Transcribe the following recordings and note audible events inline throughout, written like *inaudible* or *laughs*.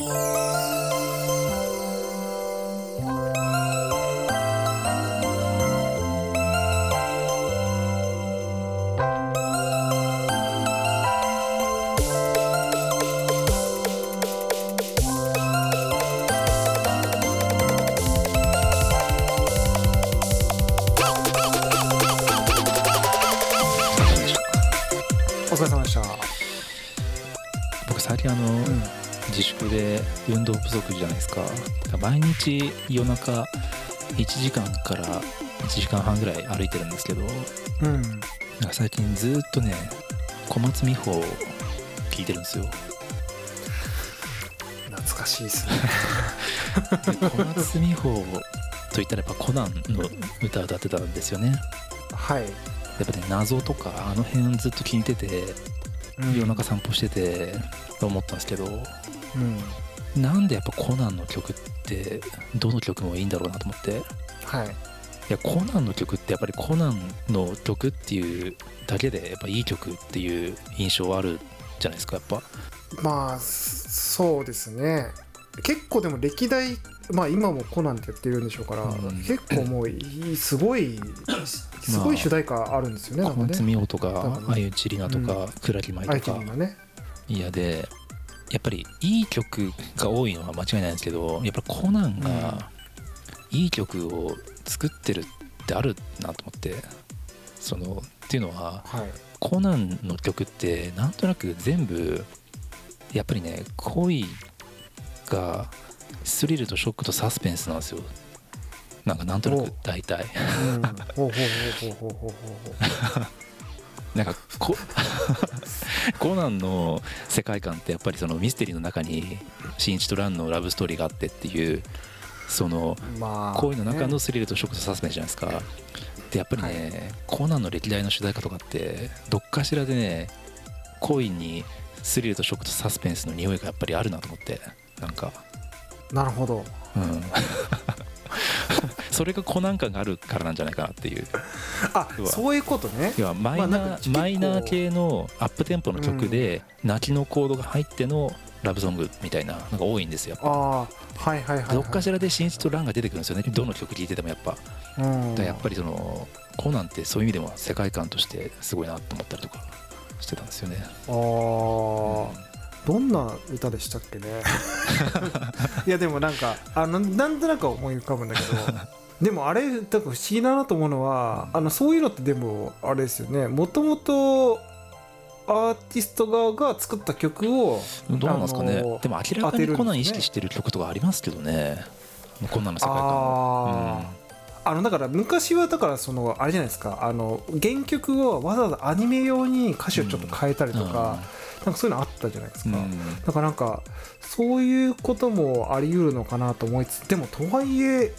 お動じゃないですか。毎日夜中1時間から1時間半ぐらい歩いてるんですけどうん。なんか最近ずーっとね小松美穂を聴いてるんですよ。懐かしいですね。で *laughs* 小松美穂といったらやっぱコナンの歌を歌ってたんですよね。はい、やっぱね謎とかあの辺ずっと聞いててうん。夜中散歩してて思ったんですけどうんなんでやっぱコナンの曲ってどの曲もいいんだろうなと思って。はい。いやコナンの曲ってやっぱりコナンの曲っていうだけでやっぱいい曲っていう印象はあるじゃないですかやっぱ。まあそうですね。結構でも歴代まあ今もコナンってやってるんでしょうから、うん。結構もうすごいすごい主題歌あるんですよね、小なんかとかあゆちりなとか倉木舞とか。ね。いやでやっぱりいい曲が多いのは間違いないんですけどやっぱりコナンがいい曲を作ってるってあるなと思ってそのっていうのははい。コナンの曲ってなんとなく全部やっぱりね恋がスリルとショックとサスペンスなんですよ。なんかなんとなく大体なんかこ *laughs* コナンの世界観ってやっぱりそのミステリーの中に新一とランのラブストーリーがあってっていうその恋の中のねスリルとショックとサスペンスじゃないですか。でやっぱりね、コナンの歴代の主題歌とかってどっかしらでね恋にスリルとショックとサスペンスの匂いがやっぱりあるなと思ってなんか。なるほど。うんそれがコナン感があるからなんじゃないかなっていう。あそういうことね。要はマイナー、マイナー系のアップテンポの曲で泣きのコードが入ってのラブソングみたいなのが多いんですよ。ああはいはいはい、はい、どっかしらで新一とランが出てくるんですよね。どの曲聴いててもやっぱ。だうんやっぱりそのコナンってそういう意味でも世界観としてすごいなと思ったりとかしてたんですよね。あー。どんな歌でしたっけね。*laughs* いやでもなんかあのなんとなく思い浮かぶんだけどでもあれだから不思議だなと思うのはあのそういうのってでもあれですよね。もともとアーティスト側が作った曲をどうなんですかね、でも明らかにコナン意識してる曲とかありますけどね。コナンの世界観もあのだから昔はだからそのあれじゃないですか。あの原曲をわざわざアニメ用に歌詞をちょっと変えたりとか、なんかそういうのあったじゃないですか、だからなんかそういうこともあり得るのかなと思いつつでもとはいえ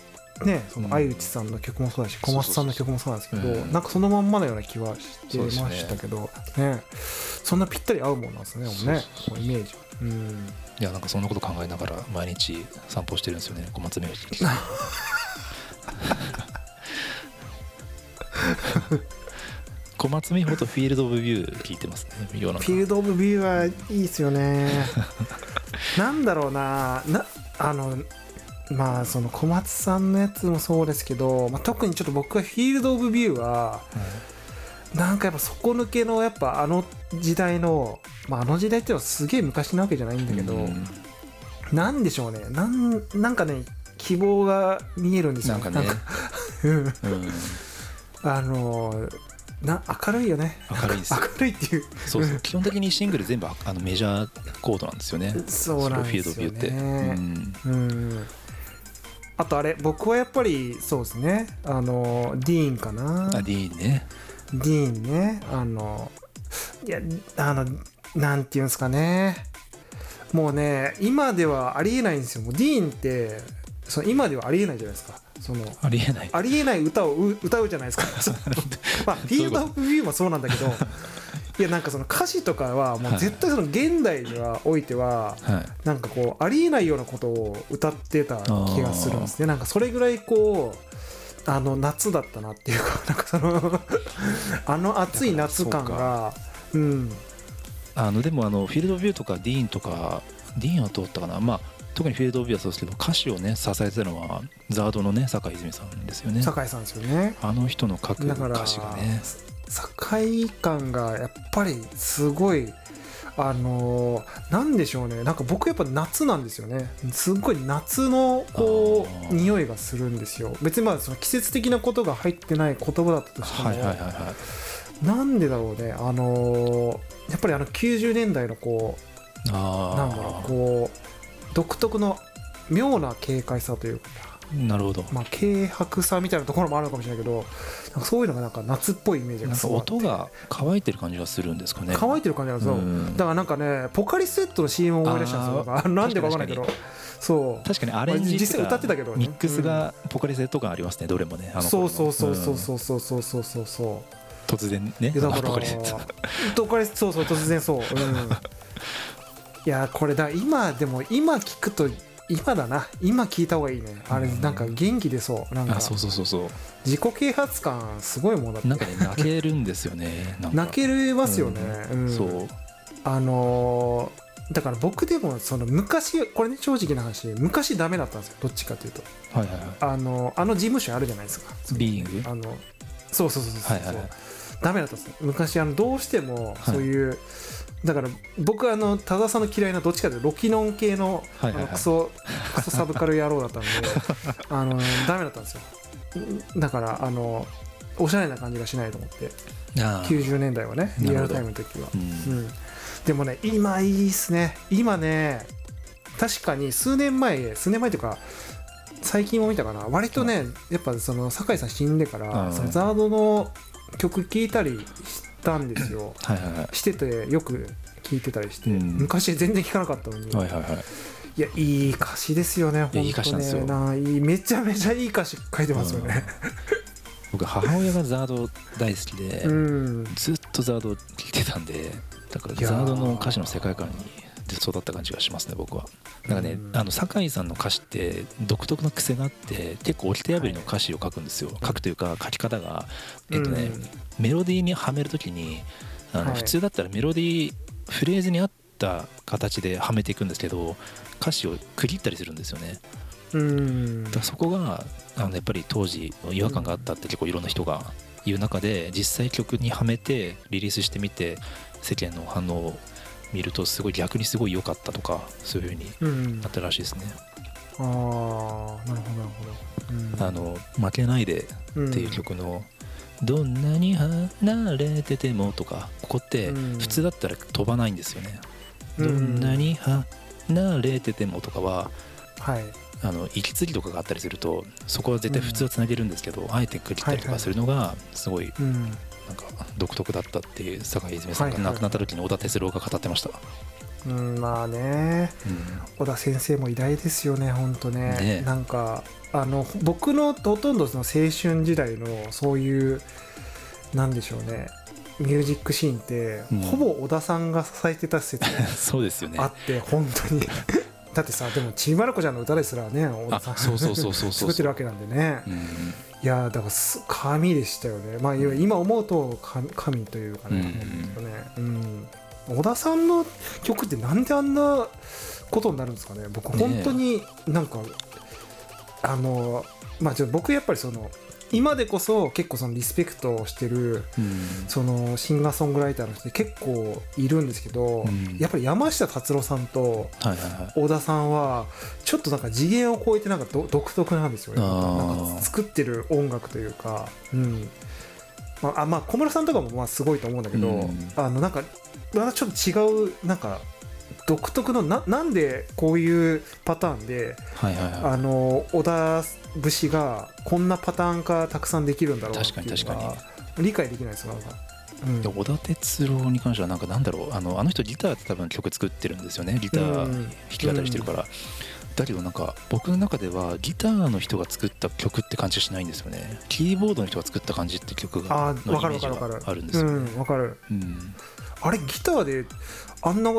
ねその相内さんの曲もそうだし小松さんの曲もそうなんですけどなんかそのまんまのような気はしてましたけどね。そんなぴったり合うもんなんですねもうねイメージ。うん。いやなんかそんなこと考えながら毎日散歩してるんですよね小松明治小松美穂とフィールド・オブ・ビュー聞いてますねフィールド・オブ・ビューはいいですよね。*laughs* なんだろうな。なあのまあその小松さんのやつもそうですけど、まあ、特にちょっと僕はフィールド・オブ・ビューはなんかやっぱ底抜けのやっぱあの時代の、まあ、あの時代っていうのはすげえ昔なわけじゃないんだけど、うん。なんでしょうね。なんなんかね希望が見えるんですよなんかね。うんうん。あのな明るいよね。明るいです。よ明るいっていう。そうそう。基本的にシングル全部ああのメジャーコードなんですよね。そうなんですよね。フィールドビューって、うん。うんあとあれ僕はやっぱりそうですね。あのディーンかな。あディーンね。ディーンね。あのいやあのなんていうんですかね。もうね今ではありえないんですよ。もうディーンってその今ではありえないじゃないですか。そのありえない。ありえない歌をう歌うじゃないですか。*laughs* まあフィールド・オブ・ビューもそうなんだけどいやなんかその歌詞とかはもう絶対その現代にはおいてははい。なんかこうありえないようなことを歌ってた気がするんですね。なんかそれぐらいこうあの夏だったなっていうか *laughs* なんかそのあの暑い夏感がうん。あのでもあのフィールドビューとかディーンとかディーンは通ったかな？まあ特にフィールド・オブ・ビューはそうですけど歌詞をね支えてたのはザードのね酒井泉さんですよね。酒井さんですよね。あの人の書く歌詞がね境感がやっぱりすごいあのーなんでしょうね。なんか僕やっぱ夏なんですよね。すっごい夏のこう匂いがするんですよ。別にまあその季節的なことが入ってない言葉だったとしても、はいはいはいはい。なんでだろうね。あのーやっぱりあの90年代のこうなんだろうこう独特の妙な軽快さというかなるほど。まあ軽薄さみたいなところもあるのかもしれないけどなんかそういうのがなんか夏っぽいイメージがすごい音が乾いてる感じがするんですかね。乾いてる感じなんですよ、うん。だからなんかねポカリスエットの CM を思い出したんですよなんでかわかんないけど。そう。確かにアレンジ実際歌ってたけどね。ミックスがポカリスエット感ありますねどれもねあのそうそうそうそううんそうそうそうそうそうそう。突然ねだからポカリスエット。ポカリスそうそう突然そう。うん。*laughs* いやこれだ今でも今聞くと今だな。今聞いた方がいいね。あれうん。なんか元気出そう。なんか。あそうそうそうそう。自己啓発感すごいもんだってなんかね泣けるんですよね。*laughs* 泣けれますよね、うん。そう。あのーだから僕でもその昔これね正直な話昔ダメだったんですよ。どっちかというと。はいはいはい。あのあの事務所あるじゃないですか。ビーイング？あのそうそうそうそうそう、はいはいはい。ダメだったんですよ。昔あのどうしてもそういう、だから僕はあの多田さんの嫌いなどっちかというとロキノン系の,、あのクソクソサブカル野郎だったんで *laughs* あのダメだったんですよ。だからあのおしゃれな感じがしないと思って。あー90年代はねリアルタイムの時は。う、ん。うん、でもね今いいっすね。今ね確かに数年前数年前というか最近も見たかな。割とね、やっぱその酒井さん死んでから、うん。そのザードの曲聴いたりしたんですよ。はいはいはい。しててよく聴いてたりして、うん。昔全然聴かなかったのに、はいはいはい。いやいい歌詞ですよね本当ねいい歌詞なんですよ。めちゃめちゃいい歌詞書いてますよね。僕母親がザード大好きで、うん。ずっとザード聴いてたんでだからザードの歌詞の世界観にで育った感じがしますね僕は。なんかね、うん。あの酒井さんの歌詞って独特の癖があって結構掟破りの歌詞を書くんですよ、書くというか書き方が。えっとね、メロディーにはめるときにあの、はい。普通だったらメロディーフレーズに合った形ではめていくんですけど歌詞を区切ったりするんですよね。うん。だそこがあのやっぱり当時違和感があったって結構いろんな人が言う中で実際曲にはめてリリースしてみて世間の反応を見るとすごい逆にすごい良かったとかそういう風にうん。なったらしいですね。ああなるほどなるほど、うん。あの負けないでうんっていう曲の「どんなに離れてても」とかここってうん。普通だったら飛ばないんですよね。うん。どんなに離れててもとかははい。あの息継ぎとかがあったりするとそこは絶対普通はつなげるんですけど、あえて区切ったりとかするのがすごいうんなんか独特だったっていう酒井泉さんが亡くなった時に小田哲郎が語ってました、うん、まあね。小田先生も偉大ですよね本当ね。ね。なんかあの僕のほとんどその青春時代のそういうなんでしょうね。ミュージックシーンって、うん。ほぼ小田さんが支えてた説うんそうですよね。あって本当に *laughs* だってさでもちびまる子ちゃんの歌ですらね小田さんあそうそうそうそうそう。作ってるわけなんでね。うん。いやーだからす神でしたよね。まあ今思うと神神というかね,、うん。うん、小田さんの曲ってなんであんなことになるんですかね。僕本当になんか、あのまあ僕やっぱりその今でこそ結構そのリスペクトをしてるうん。そのシンガーソングライターの人結構いるんですけど、うん。やっぱり山下達郎さんと小田さんはちょっとなんか次元を超えてなんかど独特なんですよね。なんか作ってる音楽というか、うん。まあ、あまあ小室さんとかもまあすごいと思うんだけど、うん。あのなんかまたちょっと違うなんか独特のななんでこういうパターンではいはいはあの小田節がこんなパターン化たくさんできるんだろうなっていうの確かに理解できないですようん。いで小田哲郎に関してはなんかなんだろう。あのあの人ギターって多分曲作ってるんですよね。ギターうん。弾き語りしてるから、だけどなんか僕の中ではギターの人が作った曲って感じがしないんですよね。キーボードの人が作った感じって曲があのイメージるわかるわかる。があるんですうよね、んわかる。うん。あれギターであんな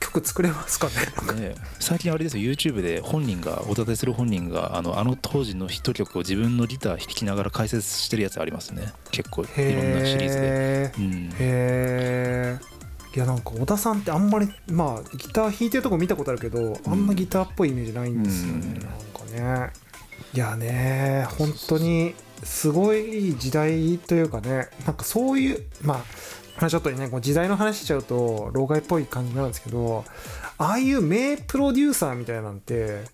曲作れますかね？ね最近あれですよ。YouTube で本人が小田哲郎本人があのあの当時のヒット曲を自分のギター弾きながら解説してるやつありますね。結構いろんなシリーズで、へうん。えへえいやなんか小田さんってあんまりまあギター弾いてるとこ見たことあるけど、あんまギターっぽいイメージないんですよね、うん。なんかね。いやね本当にすごい時代というかね。なんかそういうまあまあちょっとねこう時代の話しちゃうと老害っぽい感じなんですけどああいう名プロデューサーみたいなんて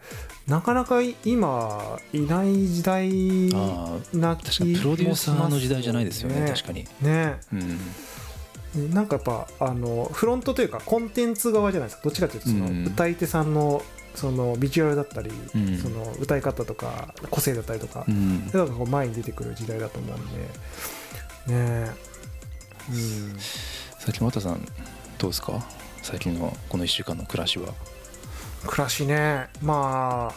なかなか今いない時代ああな確かにプロデューサーの時代じゃないですよね確かに。ね。うん。なんかやっぱあのフロントというかコンテンツ側じゃないですか。どっちかというとそのうん。歌い手さんのそのビジュアルだったり、うん。その歌い方とか個性だったりとか、うん。そういうのがこう前に出てくる時代だと思うんで。ね最近渡さんどうですか？最近のこの1週間の暮らしは。暮らしねま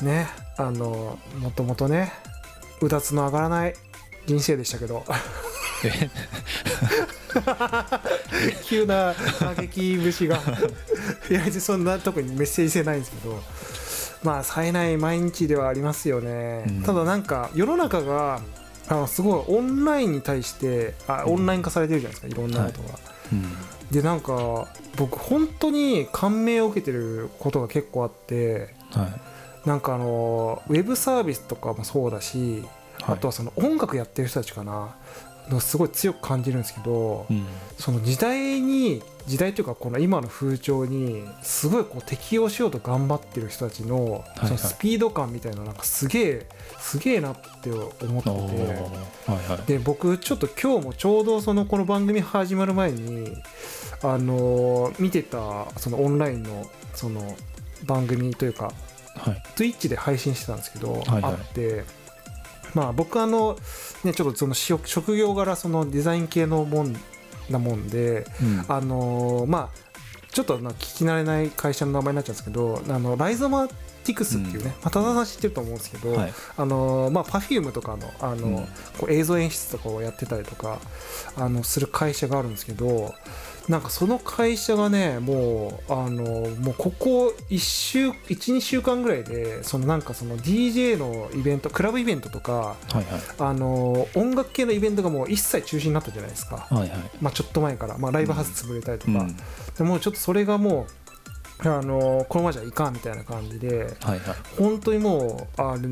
あねあのもともとねうだつの上がらない人生でしたけど。え？*laughs* 急な過激節が。いやそんな特にメッセージ性ないんですけど。まあ冴えない毎日ではありますよね、うん。ただなんか世の中があのすごい。オンラインに対してあオンライン化されてるじゃないですかいろんなことが、うん。でなんか僕本当に感銘を受けてることが結構あってはい。なんかあのウェブサービスとかもそうだし、はい。あとはその音楽やってる人たちかなのすごい強く感じるんですけど、うん。その時代に時代というかこの今の風潮にすごいこう適応しようと頑張ってる人たちのいそのスピード感みたいななんかすげえすげえなって思ってて。はいはい。で僕ちょっと今日もちょうどそのこの番組始まる前にあのー見てたそのオンラインのその番組というかはい。Twitch で配信してたんですけど、はいはい。あってまあ僕あのねちょっとその職職業柄そのデザイン系のもんなもんでうん。あのーまあちょっとな聞き慣れない会社の名前になっちゃうんですけどあのライゾマティクスっていうね、まあ、多田さん知ってると思うんですけど、はい。あのーまあ Perfume とかのあの、うん。こう映像演出とかをやってたりとかあのする会社があるんですけどなんかその会社がねもうあのもうここ1週12週間ぐらいでそのなんかその DJ のイベントクラブイベントとかはいはい。あの音楽系のイベントがもう一切中止になったじゃないですか、はいはい。まあ、ちょっと前から、まあ、ライブハウス潰れたりとか、うん。でもうちょっとそれがもうあのこのままじゃいかんみたいな感じではいはい。本当にもうあれ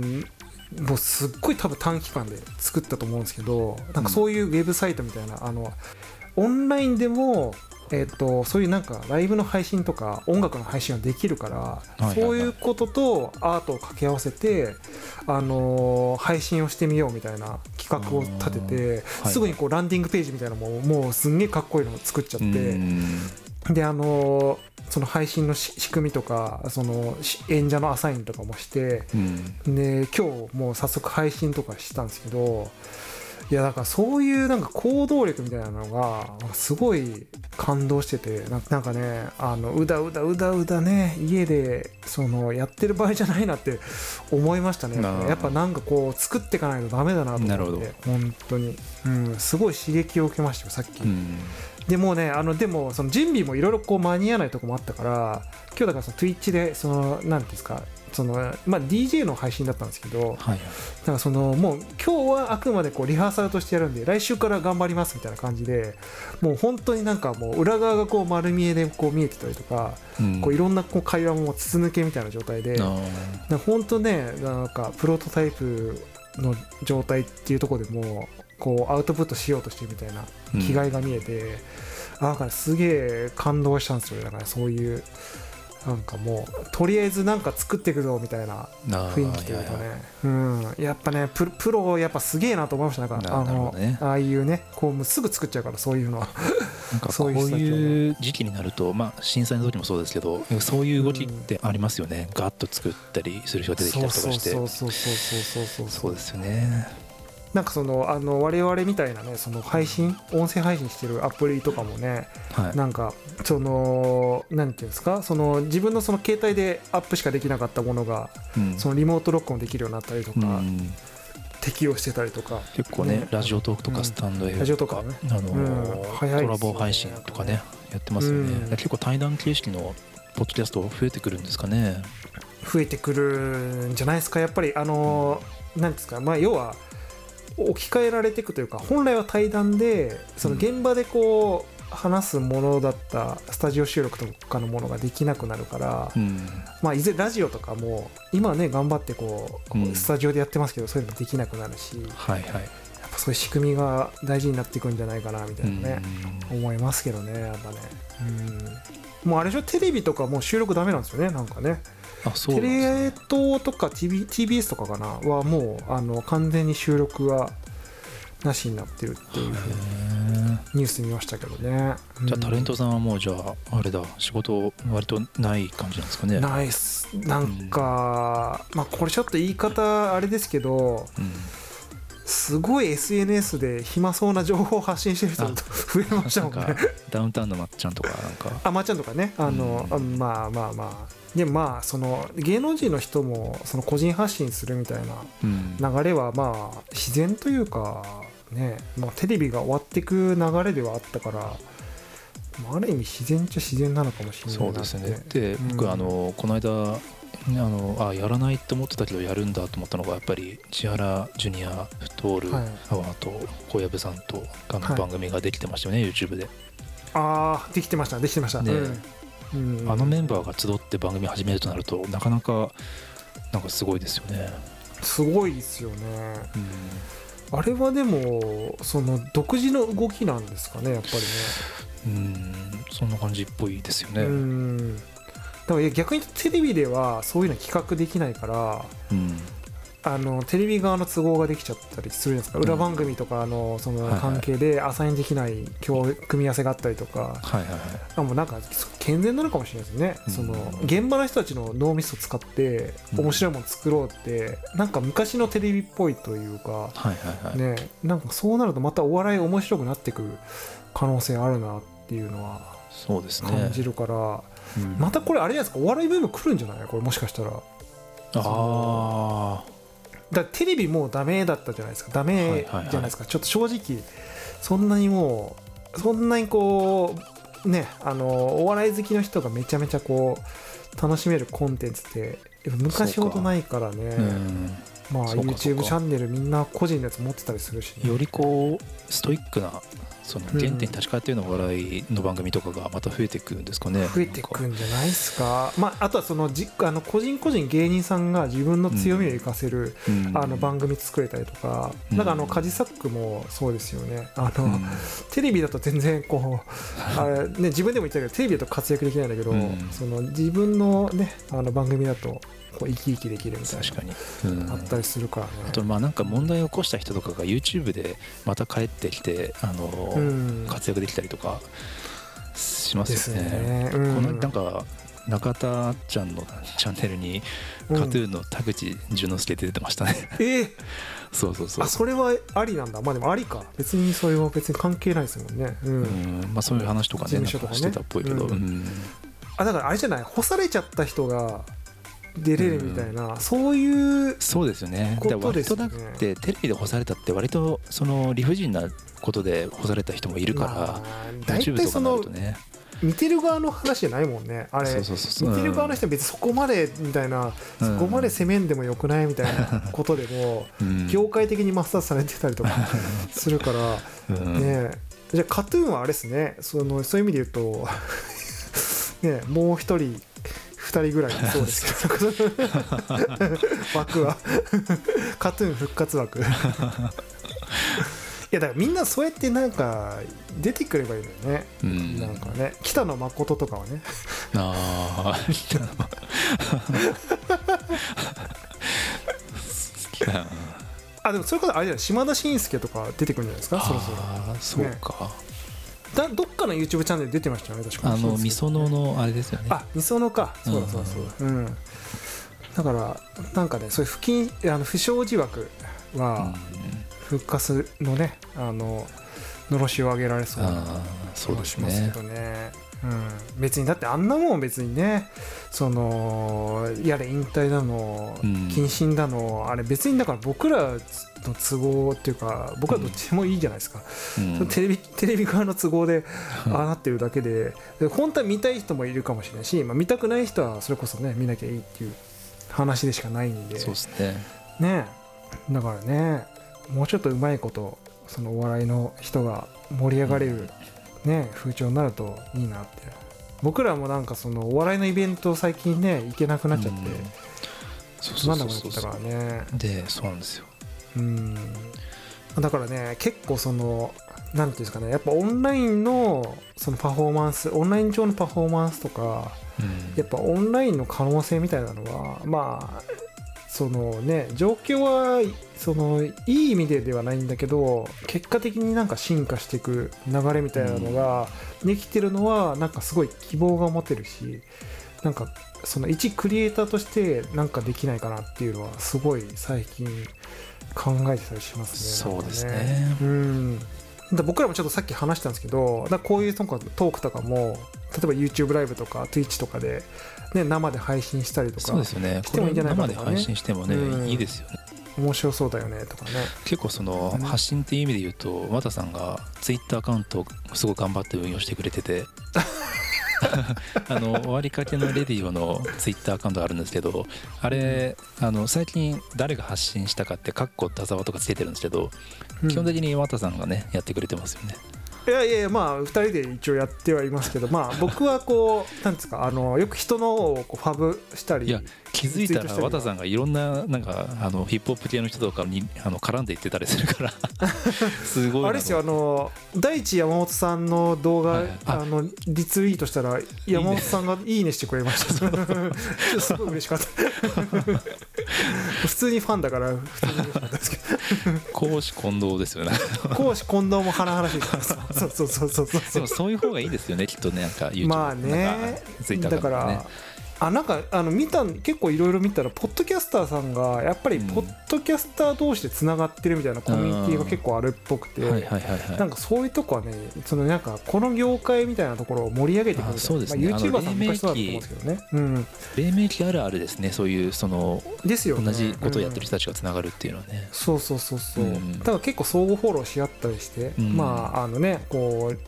もうすっごい多分短期間で作ったと思うんですけどなんかそういうウェブサイトみたいな、あのオンラインでも、えっとそういうなんかライブの配信とか音楽の配信ができるから、いはいそういうこととアートを掛け合わせて、あの配信をしてみようみたいな企画を立てて、はい。すぐにこうランディングページみたいなのももうすんげえかっこいいのを作っちゃって。うん。であのその配信のし仕組みとかそのし演者のアサインとかもしてうん。で今日もう早速配信とかしたんですけどいやだからそういうなんか行動力みたいなのがすごい感動しててなんかねあのうだうだうだうだね家でそのやってる場合じゃないなって思いましたね。やっぱなんかこう作っていかないとダメだなとなるほど。思って本当に、うん、すごい刺激を受けましたよさっき。うんでもうねあのでもその準備もいろいろこう間に合わないとこもあったから今日だからその Twitch でその何ていうんですかそのまあ DJ の配信だったんですけどはいはい。だからそのもう今日はあくまでこうリハーサルとしてやるんで来週から頑張りますみたいな感じでもう本当になんかもう裏側がこう丸見えでこう見えてたりとかうん。こういろんなこう会話も筒抜けみたいな状態で本当ねなんかプロトタイプの状態っていうところでもこうアウトプットしようとしてるみたいなー気概が見えて、あだからすげえ感動したんですよだからそういうなんかもうとりあえずなんか作っていくぞみたいな雰囲気というかね。うん。やっぱねプロプロやっぱすげえなと思いました。なんかなあのああいうねこうもうすぐ作っちゃうからそういうのは。なんか *laughs* こうそういう時期になると、まあ、震災の時もそうですけどそういう動きってありますよね、ガッと作ったりする人が出てきたりとかして。そうそうそうそうそうそう。そうですよねなんかそのあの我々みたいなねその配信音声配信してるアプリとかもねはい。なんかそのなんていうんですかその自分のその携帯でアップしかできなかったものがうん。そのリモート録音できるようになったりとか、うん。適用してたりとか。結構ねね。ラジオトークとうん。かスタンドラジ F オとかね。とかあのうん。ー早いですよねコラボ配信とかねやってますよね。うん。結構対談形式のポッドキャスト増えてくるんですかね。増えてくるんじゃないですか。やっぱりあのなんですか。まあ要は置き換えられていくというか本来は対談でその現場でこう話すものだったスタジオ収録とかのものができなくなるから、うん。まあいずれラジオとかも今はね頑張ってこう、うん。スタジオでやってますけどそういうのできなくなるしやっはい。はいぱそういう仕組みが大事になっていくんじゃないかなみたいなね、うん。思いますけどねやっぱね。うん。もうあれでしょ？テレビとかもう収録ダメなんですよねなんかねテレ東とか TV TBS とかかな？はもうあの完全に収録がなしになってるっていうふうにへニュース見ましたけどね。ーじゃあタレントトさんはもうじゃああれだ。仕事割とない感じなんですかね。ナイスなんか、まあこれちょっと言い方あれですけどうんすごい SNS で暇そうな情報を発信してる人あ増えましたもんね。ダウンタウンのまっちゃんとかなんか。あまっちゃんとかね。あの、うん。あまあまあまあ。でもまあその芸能人の人もその個人発信するみたいうん。な流れはまあ自然というかね、まあ、テレビが終わっていく流れではあったから、まあ、ある意味自然っちゃ自然なのかもしれないそうですね。でうん。僕あのこの間あのあやらないと思ってたけどやるんだと思ったのがやっぱり千原ジュニアフトールはい。アワーと小籔さんとあのはい。番組ができてましたよね、YouTube で。ああできてましたできてました、ね。うん。うんあのメンバーが集って番組始めるとなるとなかなかなんかすごいですよね、すごいですよね。あれはでもその独自の動きなんですかねやっぱりね。うんそんな感じっぽいですよね、うんだから逆にテレビではそういうの企画できないからうん。あのテレビ側の都合ができちゃったりするじゃないですか、うん。裏番組とかのその関係でアサインできない今日組み合わせがあったりとか、はいはいはい。あもうなんか健全なのかもしれないですね、うん。その現場の人たちの脳みそ使ってうん。面白いもの作ろうって、なんか昔のテレビっぽいというか、はいはいはい、ねなんかそうなるとまたお笑い面白くなってくる可能性あるなっていうのは感じるから、うん。またこれあれじゃないですか？お笑いブーム来るんじゃない？これもしかしたら。あだからテレビもうダメだったじゃないですか。ダメじゃないですか、ちょっと正直そんなにもうそんなにこうねあのお笑い好きの人がめちゃめちゃこう楽しめるコンテンツって昔ほどないからね、まあ YouTube かチャンネルみんな個人のやつ持ってたりするしね、よりこうストイックなそのうん。原点に立ち返ったようなお笑いの番組とかがまた増えてくるんですかね。増えてくんじゃないですか、まあ、あとはそのじあの個人個人芸人さんが自分の強みを生かせる、うん。あの番組作れたりとか、うん。なんかあのカジサックもそうですよね。あの、うん。テレビだと全然こう *laughs* あれ、ね、自分でも言ったけどテレビだと活躍できないんだけど、うん。その自分の,、ね、あの番組だとこう生き生きできるみたい確かに、なあったりするからね。あとまあなんか問題を起こした人とかが YouTube でまた帰ってきてあの、うん活躍できたりとかしまですすよね。ね。うん。このなんか中田ちゃんのチャンネルにうん。カトゥーンの田口淳之介出てましたね。え？ー *laughs* そうそうそう。あ。それはありなんだ。まあでもありか。別にそれは別に関係ないですもんね、うん。うん。まあそういう話とかねとかね。かしてたっぽいけど、うん。うん。あだからあれじゃない？干されちゃった人が出れるみたいな、そういうそうですよね。ですよね。割となくてテレビで干されたって割とその理不尽なことで干された人もいるから、YouTube 体そとかになるのとね。見てる側の話じゃないもんねあれ。見てる側の人は別にそこまでみたいな、うん。そこまで攻めんでもよくないみたいなことでも、うん。業界的に抹殺されてたりとか *laughs* するから、うん。ねじゃあカトゥーンはあれですね。そのそういう意味で言うと *laughs* ねもう一人二人ぐらいいそうですけど。*laughs* 枠は。カトゥーン復活枠。いやだからみんなそうやってなんか出てくればいいのよね、うん。なんかね。北野誠とかはね。あ *laughs* あ。あでもそれこそあれじゃない？島田紳介とか出てくるんじゃないですか？そろそろ。ああそうか、だどっかの YouTube チャンネル出てましたよね確か。あのみそのののあれですよね。あみそのか。そうだそうだそうだ。うん。だからなんかねそういう不謹あの不祥事枠は復活のねあののろしを上げられそうな気もしますねけどね。うん、別にだってあんなもん別にねそのやれ引退だのうん。謹慎だの、あれ別にだから僕らの都合っていうか僕はどっちでもいいじゃないですか、うん。テレビテレビ側の都合でああなってるだけでで本当は見たい人もいるかもしれないし、まあ、見たくない人はそれこそね見なきゃいいっていう話でしかないんで。そうですね。ね。だからねもうちょっとうまいことそのお笑いの人が盛り上がれるね風潮になるといいなって。僕らもなんかそのお笑いのイベント最近ね行けなくなっちゃって、うん。そうっちゃったそうそうからねでそうなんですよ。うん。だからね結構そのなんていうんですかねやっぱオンラインのそのパフォーマンスオンライン上のパフォーマンスとかうん。やっぱオンラインの可能性みたいなのはまあそのね状況はそのいい意味でではないんだけど結果的になんか進化していく流れみたいなのができてるのはなんかすごい希望が持てるしなんかその一クリエイターとしてなんかできないかなっていうのはすごい最近考えてたりしますね。そうですなんかね。うん。だ僕らもちょっとさっき話したんですけどだこういうトークトークとかも例えば YouTube ライブとか Twitch とかで、ね、生で配信したりとかそうですよね。してもいいんじゃないかこれとかね。生で配信してもね、うん。いいですよね。面白そうだよねとかね。結構そのうん。発信っていう意味で言うと和田さんがツイッターアカウントをすごい頑張って運用してくれてて。*laughs* あの終わりかけのレディオのツイッターアカウントがあるんですけどあれあの最近誰が発信したかってカッコ田沢とかつけてるんですけど、うん。基本的に和田さんがねやってくれてますよねいやいやまあ2人で一応やってはいますけどまあ *laughs* 僕はこうなんですかあのよく人のをこうファブしたりいや気づいたら和田さんがいろんななんかあのヒップホップ系の人とかに *laughs* あの絡んでいってたりするから *laughs* すごいなあれですよあの大地山本さんの動画、はい。はいあ。あのリツイートしたら山本さんが「いいね」してくれました。すごい嬉しかった。普通にファンだから普通に嬉しかったですけ公私混同ですよね。ど講師近藤も華々しいからさそうそうそうそうそう。でもそういう方がいいですよねきっとねなんか YouTube まあなんねかツイッターだかとかねらあなんかあの見た結構いろいろ見たらポッドキャスターさんがやっぱりうん。ポッドキャスター同士でつながってるみたいなコミュニティが結構あるっぽくて、はいはいはいはい。なんかそういうとこはねそのなんかこの業界みたいなところを盛り上げていくみたいなあそうですね。まあ、YouTuber さん昔そうだと思うんですけどね、うん、黎明期あるあるですねそういうそのですよね。同じことをやってるうん人たちがつながるっていうのはね、そうそうそうそう、うん。だから結構相互フォローし合ったりして、うん。まああのねこう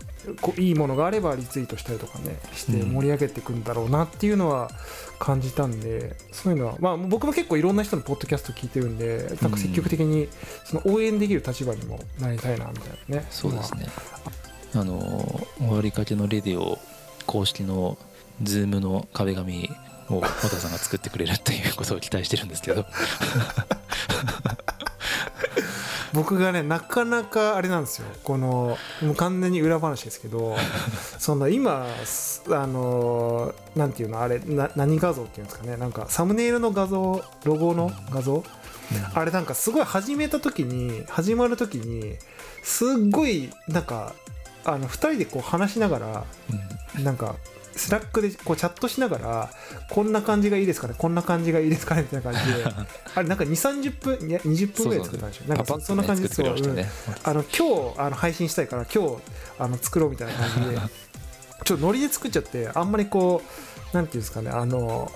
いいものがあればリツイートしたりとかねしてうん。盛り上げていくんだろうなっていうのは感じたんでそういうのはまあ僕も結構いろんな人のポッドキャスト聞いてるんでなんか積極的にその応援できる立場にもなりたいなみたいなねそうですね。あの終わりかけのレディオ公式の Zoom の壁紙を和田さんが作ってくれるっていうことを期待してるんですけど *laughs* 僕がねなかなかあれなんですよ。このもう完全に裏話ですけど *laughs* その今すあのなんていうのあれな何画像っていうんですかね。なんかサムネイルの画像ロゴの画像？あれなんかすごい始めた時に始まる時にすっごいなんかあの2人でこう話しながらうん。なんか Slack でこうチャットしながらこんな感じがいいですかねこんな感じがいいですかねみたいな感じで。*laughs* あれなんか2 3 0分いや20分ぐらい作ったんでしょなんかそんな感じ作ってくれましたね、あの今日あの配信したいから今日あの作ろうみたいな感じで。*laughs* ちょっとノリで作っちゃってあんまりこうなんていうんですかねあの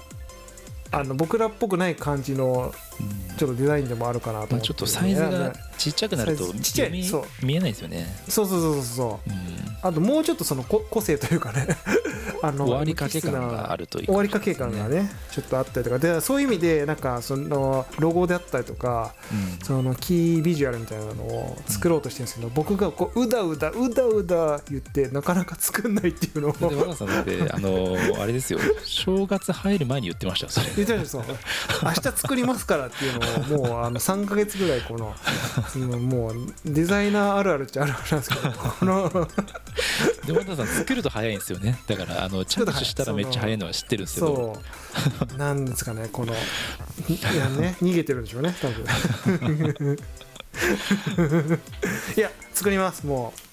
あの僕らっぽくない感じのうんちょっとデザインでもあるかなと思って、まあちょっとサイズがちっちゃくなるとちっちゃい。見そう。見えないですよね、そうそうそうそうそう。うん、あともうちょっとそのこ個性というかね。*laughs* あの終わりかけ感があるといい終わりかけ感がねちょっとあったりとか。でそういう意味でなんかそのロゴであったりとかうん。そのキービジュアルみたいなのを作ろうとしてるんですけど、僕がこううだうだうだうだ言ってなかなか作んないっていうのを。でさんだって *laughs* あのあれですよ。正月入る前に言ってましたよそれ。言ってましたよそう。明日作りますからっていうのをもうあの3か月ぐらいこのもうデザイナーあるあるっちゃあるあるなんですけどこので和田さん作ると早いんですよね。だからあの着手したらめっちゃ早いのは知ってるんですけど。そう。なんですかねこのいやね逃げてるんでしょうね多分。*laughs* いや作りますもう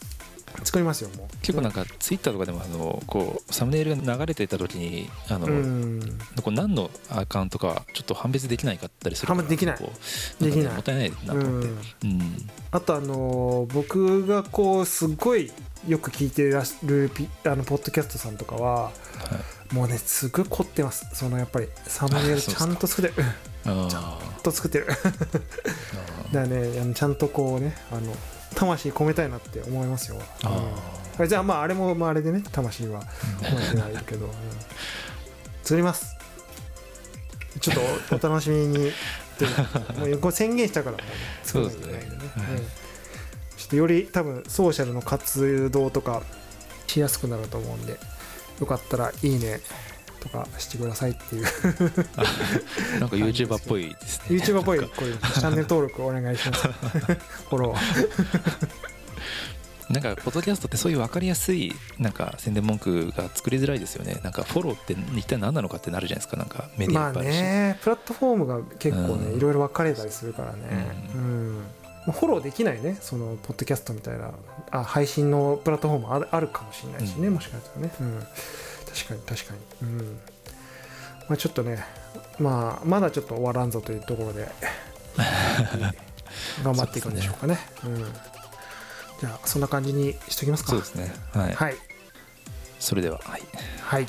作りますよもう。結構なんかツイッターとかでもあのこうサムネイルが流れていた時にあの、うん。こう何のアカウントかちょっと判別できないかったりする判別できない。できないもったいないなと思って、あとあのー僕がこうすごいよく聞いてらっしゃるピあのポッドキャストさんとかははい。もうねすごい凝ってます。そのやっぱりサムネイルちゃんと作ってるちゃんーと作ってる。だかあらねちゃんとこうねあの魂込めたいなって思いますよ。うん。じゃあまああれもまああれでね魂はー込めてはいるけど、*laughs* うん。作ります。ちょっとおお楽しみに *laughs* もうこれ宣言したからねそうですね。はい。うん。ちょっとより多分ソーシャルの活動とかしやすくなると思うんでよかったらいいねとかしてくださいっていう。*laughs* なんか YouTuber っぽいですね。YouTuber っぽいこれチャンネル登録お願いします。*laughs* フォロー。*laughs* なんかポッドキャストってそういう分かりやすいなんか宣伝文句が作りづらいですよね。なんかフォローって一体何なのかってなるじゃないですか。なんかメディまあアいっぱいあるし、ねプラットフォームが結構ねうん。いろいろ分かれたりするからね。うん、まあフォローできないねそのポッドキャストみたいな。あ配信のプラットフォームあるあるかもしれないしね、うん。もしかしたらね、うん、確かに確かに。うん。まあちょっとねまあまだちょっと終わらんぞというところで *laughs* 頑張っていくんでしょうかね。うん。じゃあそんな感じにしときますか。そうですね。はい、はい。それでははい。はい